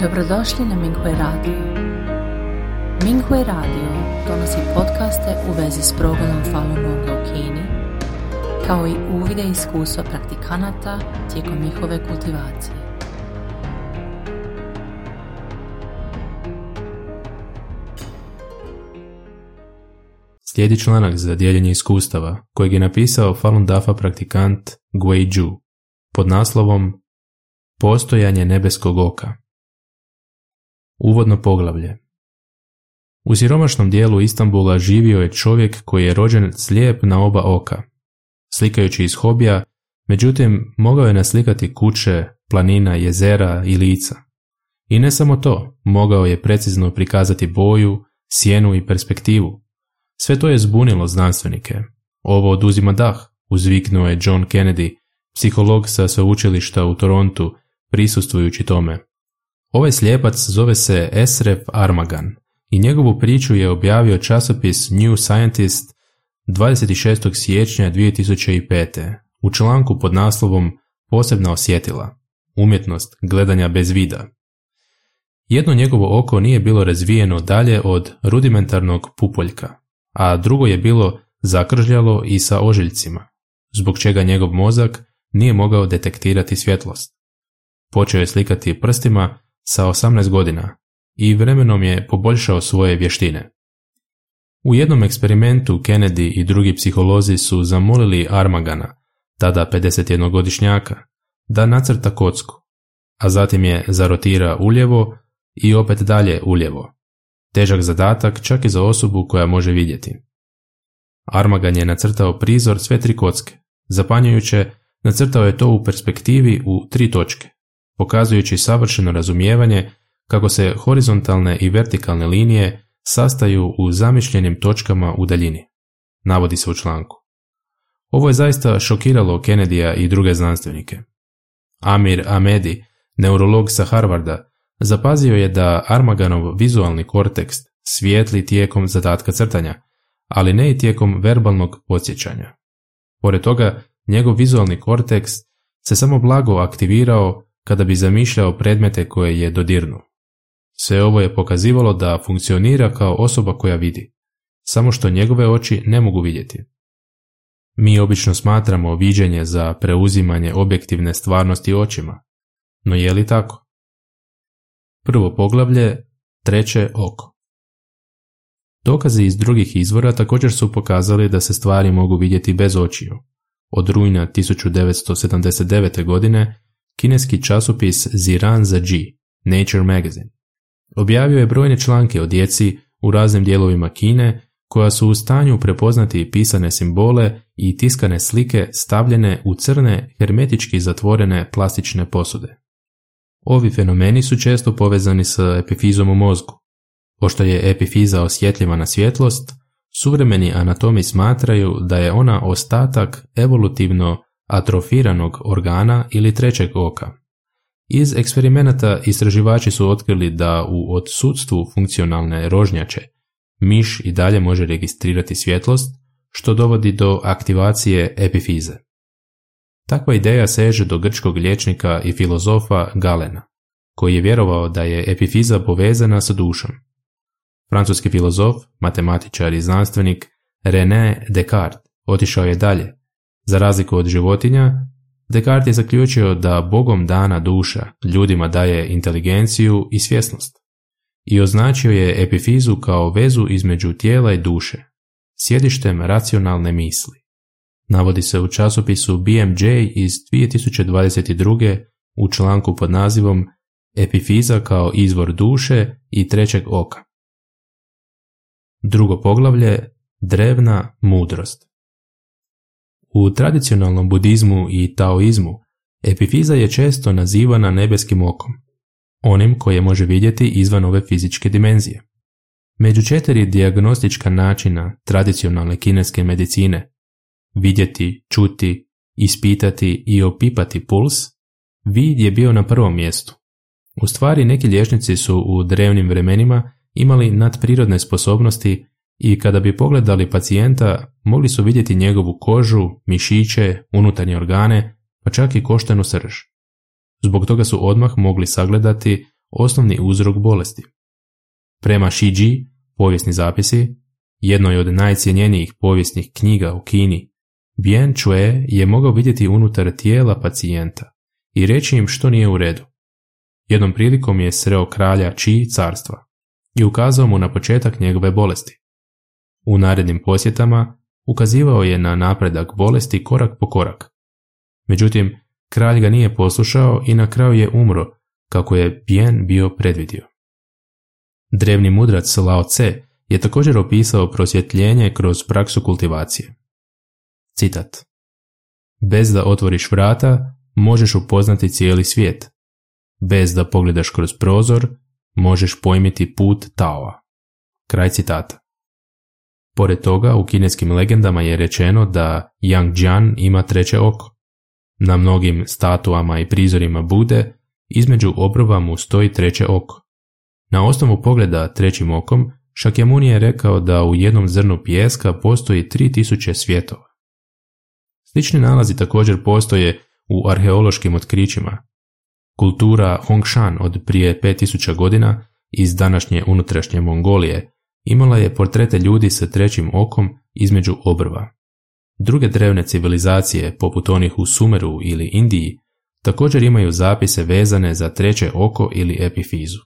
Dobrodošli na Minghui Radio. Minghui Radio donosi podcaste u vezi s progledom Falun Gonga u Kini, kao i uvide iskustva praktikanata tijekom njihove kultivacije. Slijedi članak za dijeljenje iskustava kojeg je napisao Falun Dafa praktikant Guei Zhu pod naslovom Postojanje nebeskog oka. Uvodno poglavlje U siromašnom dijelu Istambula živio je čovjek koji je rođen slijep na oba oka. Slikajući iz hobija, međutim, mogao je naslikati kuće, planina, jezera i lica. I ne samo to, mogao je precizno prikazati boju, sjenu i perspektivu. Sve to je zbunilo znanstvenike. Ovo oduzima dah, uzviknuo je John Kennedy, psiholog sa sveučilišta u Torontu, prisustvujući tome. Ovaj slijepac zove se Esref Armagan i njegovu priču je objavio časopis New Scientist 26. siječnja 2005. u članku pod naslovom Posebna osjetila. Umjetnost gledanja bez vida. Jedno njegovo oko nije bilo razvijeno dalje od rudimentarnog pupoljka, a drugo je bilo zakržljalo i sa ožiljcima, zbog čega njegov mozak nije mogao detektirati svjetlost. Počeo je slikati prstima sa 18 godina i vremenom je poboljšao svoje vještine. U jednom eksperimentu Kennedy i drugi psiholozi su zamolili Armagana, tada 51-godišnjaka, da nacrta kocku, a zatim je zarotira uljevo i opet dalje uljevo. Težak zadatak čak i za osobu koja može vidjeti. Armagan je nacrtao prizor sve tri kocke. Zapanjujuće, nacrtao je to u perspektivi u tri točke pokazujući savršeno razumijevanje kako se horizontalne i vertikalne linije sastaju u zamišljenim točkama u daljini, navodi se u članku. Ovo je zaista šokiralo Kennedya i druge znanstvenike. Amir Ahmedi, neurolog sa Harvarda, zapazio je da Armaganov vizualni korteks svijetli tijekom zadatka crtanja, ali ne i tijekom verbalnog podsjećanja. Pored toga, njegov vizualni korteks se samo blago aktivirao kada bi zamišljao predmete koje je dodirnuo. Sve ovo je pokazivalo da funkcionira kao osoba koja vidi, samo što njegove oči ne mogu vidjeti. Mi obično smatramo viđenje za preuzimanje objektivne stvarnosti očima, no je li tako? Prvo poglavlje, treće oko. Dokazi iz drugih izvora također su pokazali da se stvari mogu vidjeti bez očiju. Od rujna 1979. godine kineski časopis Ziran za Ji, Nature Magazine. Objavio je brojne članke o djeci u raznim dijelovima Kine koja su u stanju prepoznati pisane simbole i tiskane slike stavljene u crne, hermetički zatvorene plastične posude. Ovi fenomeni su često povezani s epifizom u mozgu. Pošto je epifiza osjetljiva na svjetlost, suvremeni anatomi smatraju da je ona ostatak evolutivno atrofiranog organa ili trećeg oka. Iz eksperimenata istraživači su otkrili da u odsudstvu funkcionalne rožnjače miš i dalje može registrirati svjetlost, što dovodi do aktivacije epifize. Takva ideja seže do grčkog liječnika i filozofa Galena, koji je vjerovao da je epifiza povezana sa dušom. Francuski filozof, matematičar i znanstvenik René Descartes otišao je dalje za razliku od životinja, Descartes je zaključio da Bogom dana duša ljudima daje inteligenciju i svjesnost i označio je epifizu kao vezu između tijela i duše, sjedištem racionalne misli. Navodi se u časopisu BMJ iz 2022. u članku pod nazivom Epifiza kao izvor duše i trećeg oka. Drugo poglavlje Drevna mudrost u tradicionalnom budizmu i taoizmu epifiza je često nazivana nebeskim okom, onim koje može vidjeti izvan ove fizičke dimenzije. Među četiri dijagnostička načina tradicionalne kineske medicine vidjeti, čuti, ispitati i opipati puls, vid je bio na prvom mjestu. U stvari neki liječnici su u drevnim vremenima imali nadprirodne sposobnosti i kada bi pogledali pacijenta mogli su vidjeti njegovu kožu, mišiće, unutarnje organe, pa čak i koštenu srž. Zbog toga su odmah mogli sagledati osnovni uzrok bolesti. Prema Shiji, povijesni zapisi, jednoj od najcijenjenijih povijesnih knjiga u Kini, Bien Chue je mogao vidjeti unutar tijela pacijenta i reći im što nije u redu. Jednom prilikom je sreo kralja Chi carstva i ukazao mu na početak njegove bolesti. U narednim posjetama ukazivao je na napredak bolesti korak po korak. Međutim, kralj ga nije poslušao i na kraju je umro, kako je Bien bio predvidio. Drevni mudrac Lao Tse je također opisao prosvjetljenje kroz praksu kultivacije. Citat. Bez da otvoriš vrata, možeš upoznati cijeli svijet. Bez da pogledaš kroz prozor, možeš pojmiti put Taoa. Kraj citata. Pored toga, u kineskim legendama je rečeno da Yang Jian ima treće oko. Na mnogim statuama i prizorima Bude, između obrova mu stoji treće oko. Na osnovu pogleda trećim okom, Shakyamuni je rekao da u jednom zrnu pijeska postoji 3000 svjetova. Slični nalazi također postoje u arheološkim otkrićima. Kultura Hongshan od prije 5000 godina iz današnje unutrašnje Mongolije imala je portrete ljudi sa trećim okom između obrva. Druge drevne civilizacije, poput onih u Sumeru ili Indiji, također imaju zapise vezane za treće oko ili epifizu.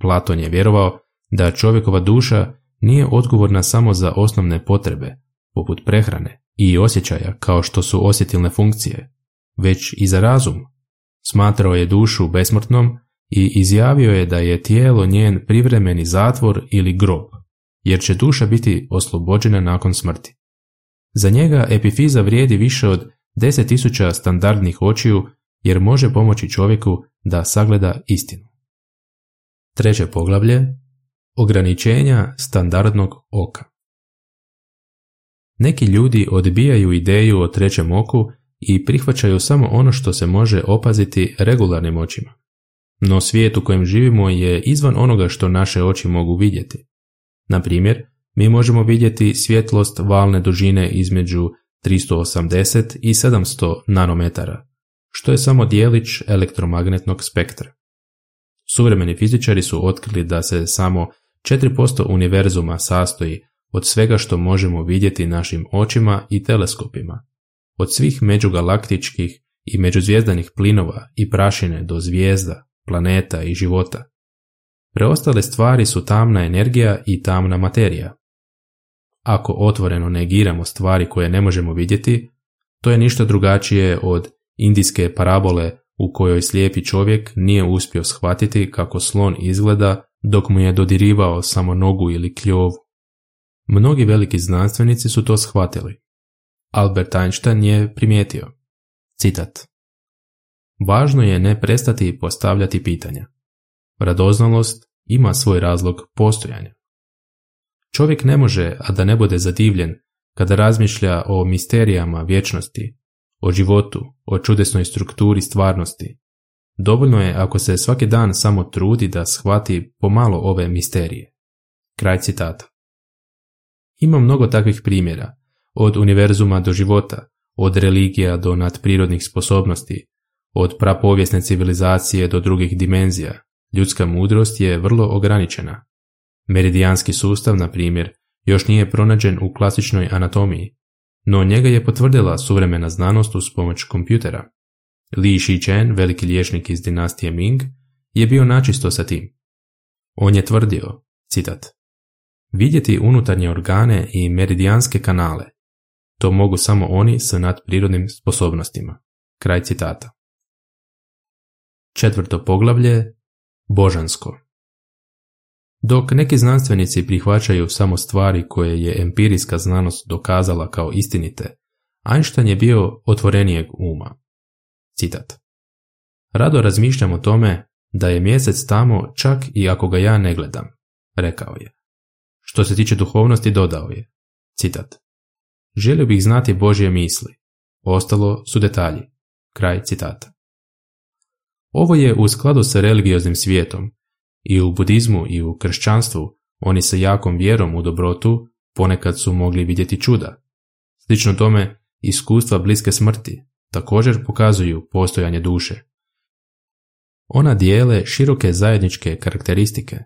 Platon je vjerovao da čovjekova duša nije odgovorna samo za osnovne potrebe, poput prehrane i osjećaja kao što su osjetilne funkcije, već i za razum. Smatrao je dušu besmrtnom i izjavio je da je tijelo njen privremeni zatvor ili grob, jer će duša biti oslobođena nakon smrti. Za njega epifiza vrijedi više od 10.000 standardnih očiju jer može pomoći čovjeku da sagleda istinu. Treće poglavlje Ograničenja standardnog oka Neki ljudi odbijaju ideju o trećem oku i prihvaćaju samo ono što se može opaziti regularnim očima. No svijet u kojem živimo je izvan onoga što naše oči mogu vidjeti. Na primjer, mi možemo vidjeti svjetlost valne dužine između 380 i 700 nanometara, što je samo dijelić elektromagnetnog spektra. Suvremeni fizičari su otkrili da se samo 4% univerzuma sastoji od svega što možemo vidjeti našim očima i teleskopima, od svih međugalaktičkih i međuzvijezdanih plinova i prašine do zvijezda, planeta i života. Preostale stvari su tamna energija i tamna materija. Ako otvoreno negiramo stvari koje ne možemo vidjeti, to je ništa drugačije od indijske parabole u kojoj slijepi čovjek nije uspio shvatiti kako slon izgleda dok mu je dodirivao samo nogu ili kljovu. Mnogi veliki znanstvenici su to shvatili. Albert Einstein je primijetio. Citat. Važno je ne prestati postavljati pitanja. Radoznalost ima svoj razlog postojanja. Čovjek ne može, a da ne bude zadivljen, kada razmišlja o misterijama vječnosti, o životu, o čudesnoj strukturi stvarnosti. Dovoljno je ako se svaki dan samo trudi da shvati pomalo ove misterije. Kraj citata. Ima mnogo takvih primjera, od univerzuma do života, od religija do nadprirodnih sposobnosti, od prapovijesne civilizacije do drugih dimenzija. Ljudska mudrost je vrlo ograničena. Meridijanski sustav, na primjer, još nije pronađen u klasičnoj anatomiji, no njega je potvrdila suvremena znanost uz pomoć kompjutera. Li Shichen, veliki liječnik iz dinastije Ming, je bio načisto sa tim. On je tvrdio, citat, vidjeti unutarnje organe i meridijanske kanale. To mogu samo oni sa nadprirodnim sposobnostima. Kraj citata. Četvrto poglavlje Božansko dok neki znanstvenici prihvaćaju samo stvari koje je empirijska znanost dokazala kao istinite, Einstein je bio otvorenijeg uma. Citat. Rado razmišljam o tome da je mjesec tamo čak i ako ga ja ne gledam, rekao je. Što se tiče duhovnosti dodao je. Citat. Želio bih znati Božje misli. Ostalo su detalji. Kraj citata. Ovo je u skladu sa religioznim svijetom, i u budizmu i u kršćanstvu oni sa jakom vjerom u dobrotu ponekad su mogli vidjeti čuda. Slično tome, iskustva bliske smrti također pokazuju postojanje duše. ona dijele široke zajedničke karakteristike,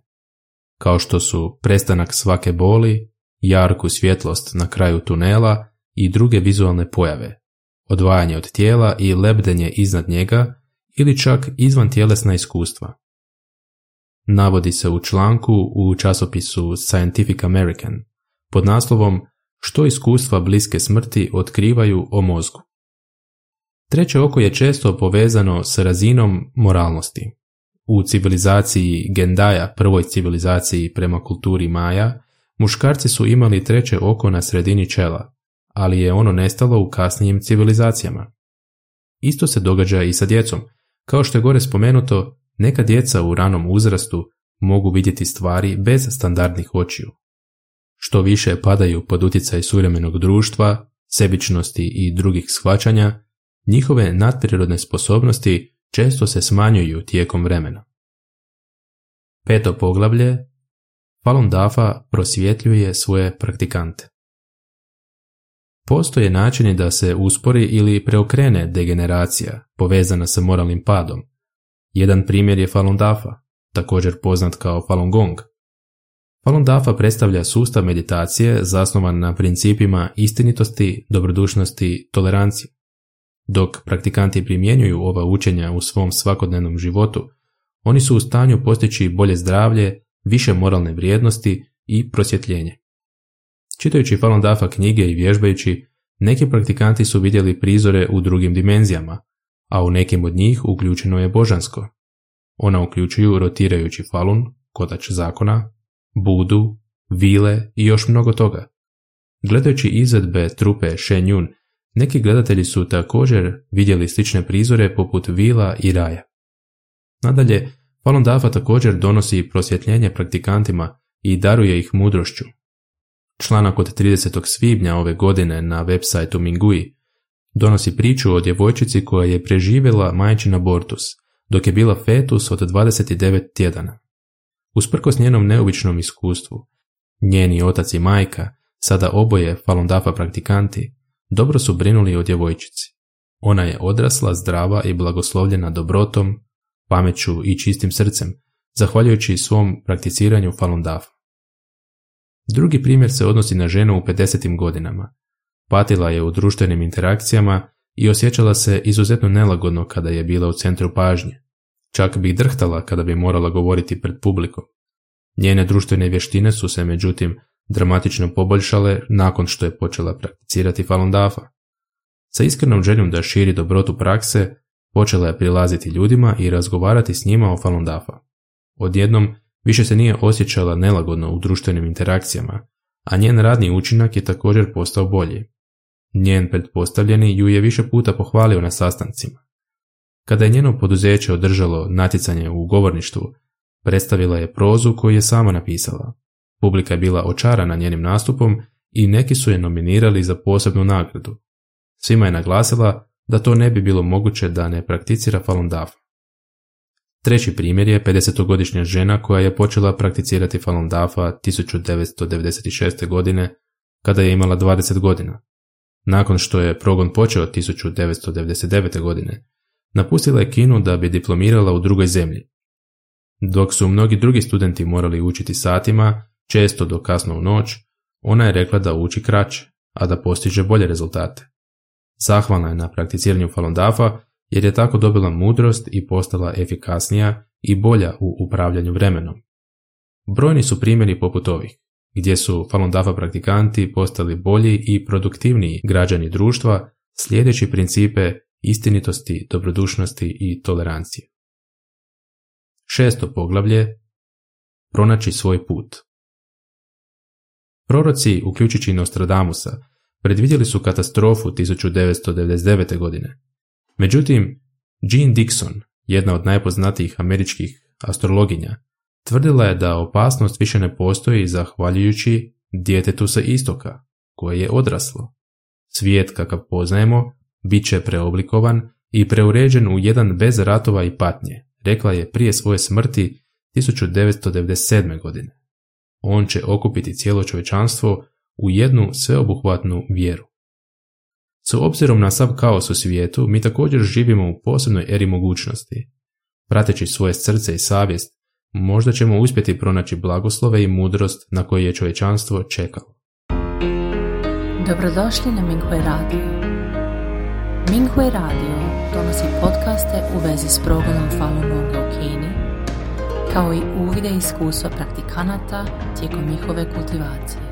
kao što su prestanak svake boli, jarku svjetlost na kraju tunela i druge vizualne pojave, odvajanje od tijela i lebdenje iznad njega ili čak izvan tjelesna iskustva. Navodi se u članku u časopisu Scientific American pod naslovom Što iskustva bliske smrti otkrivaju o mozgu. Treće oko je često povezano s razinom moralnosti. U civilizaciji Gendaja, prvoj civilizaciji prema kulturi Maja, muškarci su imali treće oko na sredini čela, ali je ono nestalo u kasnijim civilizacijama. Isto se događa i sa djecom. Kao što je gore spomenuto, neka djeca u ranom uzrastu mogu vidjeti stvari bez standardnih očiju. Što više padaju pod utjecaj suvremenog društva, sebičnosti i drugih shvaćanja, njihove nadprirodne sposobnosti često se smanjuju tijekom vremena. Peto poglavlje Falun Dafa prosvjetljuje svoje praktikante. Postoje načini da se uspori ili preokrene degeneracija povezana sa moralnim padom. Jedan primjer je Falun Dafa, također poznat kao Falun Gong. Falun Dafa predstavlja sustav meditacije zasnovan na principima istinitosti, dobrodušnosti, tolerancije. Dok praktikanti primjenjuju ova učenja u svom svakodnevnom životu, oni su u stanju postići bolje zdravlje, više moralne vrijednosti i prosvjetljenje. Čitajući Falun Dafa knjige i vježbajući, neki praktikanti su vidjeli prizore u drugim dimenzijama, a u nekim od njih uključeno je božansko. Ona uključuju rotirajući falun, kotač zakona, budu, vile i još mnogo toga. Gledajući izvedbe trupe Shen Yun, neki gledatelji su također vidjeli slične prizore poput vila i raja. Nadalje, Falun Dafa također donosi prosvjetljenje praktikantima i daruje ih mudrošću. Članak od 30. svibnja ove godine na web sajtu Mingui donosi priču o djevojčici koja je preživjela majčin abortus, dok je bila fetus od 29 tjedana. Usprkos njenom neobičnom iskustvu, njeni otac i majka, sada oboje Falun Dafa praktikanti, dobro su brinuli o djevojčici. Ona je odrasla, zdrava i blagoslovljena dobrotom, pameću i čistim srcem, zahvaljujući svom prakticiranju Falun Dafa. Drugi primjer se odnosi na ženu u 50. godinama. Patila je u društvenim interakcijama i osjećala se izuzetno nelagodno kada je bila u centru pažnje. Čak bi drhtala kada bi morala govoriti pred publikom. Njene društvene vještine su se međutim dramatično poboljšale nakon što je počela prakticirati Falun Dafa. Sa iskrenom željom da širi dobrotu prakse, počela je prilaziti ljudima i razgovarati s njima o Falun Dafa. Odjednom, više se nije osjećala nelagodno u društvenim interakcijama, a njen radni učinak je također postao bolji. Njen pretpostavljeni ju je više puta pohvalio na sastancima. Kada je njeno poduzeće održalo natjecanje u govorništvu, predstavila je prozu koju je sama napisala. Publika je bila očarana njenim nastupom i neki su je nominirali za posebnu nagradu. Svima je naglasila da to ne bi bilo moguće da ne prakticira Falun Dafa. Treći primjer je 50-godišnja žena koja je počela prakticirati Falun Dafa 1996. godine kada je imala 20 godina. Nakon što je progon počeo 1999. godine, napustila je Kinu da bi diplomirala u drugoj zemlji. Dok su mnogi drugi studenti morali učiti satima, često do kasno u noć, ona je rekla da uči kraće, a da postiže bolje rezultate. Zahvalna je na prakticiranju Falun Dafa jer je tako dobila mudrost i postala efikasnija i bolja u upravljanju vremenom. Brojni su primjeri poput ovih, gdje su Falun Dafa praktikanti postali bolji i produktivniji građani društva slijedeći principe istinitosti, dobrodušnosti i tolerancije. Šesto poglavlje Pronaći svoj put Proroci, uključujući Nostradamusa, predvidjeli su katastrofu 1999. godine. Međutim, Jean Dixon, jedna od najpoznatijih američkih astrologinja, tvrdila je da opasnost više ne postoji zahvaljujući djetetu sa istoka, koje je odraslo. Svijet kakav poznajemo bit će preoblikovan i preuređen u jedan bez ratova i patnje, rekla je prije svoje smrti 1997. godine. On će okupiti cijelo čovječanstvo u jednu sveobuhvatnu vjeru. S obzirom na sav kaos u svijetu, mi također živimo u posebnoj eri mogućnosti. Prateći svoje srce i savjest, možda ćemo uspjeti pronaći blagoslove i mudrost na koje je čovječanstvo čekalo. Dobrodošli na Minghui Radio. Minghui Radio donosi podcaste u vezi s progledom Falun Gonga u Kini, kao i uvide iskustva praktikanata tijekom njihove kultivacije.